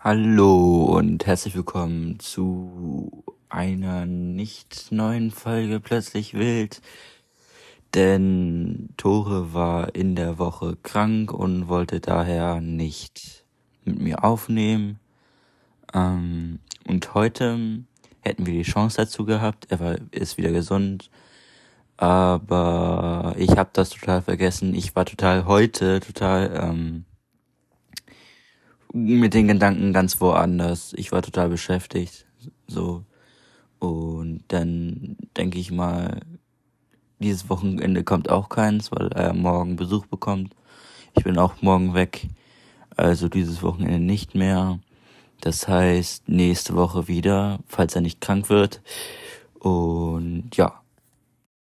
Hallo und herzlich willkommen zu einer nicht neuen Folge Plötzlich Wild. Denn Tore war in der Woche krank und wollte daher nicht mit mir aufnehmen. Ähm, und heute hätten wir die Chance dazu gehabt. Er war, ist wieder gesund. Aber ich habe das total vergessen. Ich war total heute total ähm, mit den Gedanken ganz woanders. Ich war total beschäftigt. So. Und dann denke ich mal, dieses Wochenende kommt auch keins, weil er morgen Besuch bekommt. Ich bin auch morgen weg. Also dieses Wochenende nicht mehr. Das heißt, nächste Woche wieder, falls er nicht krank wird. Und ja,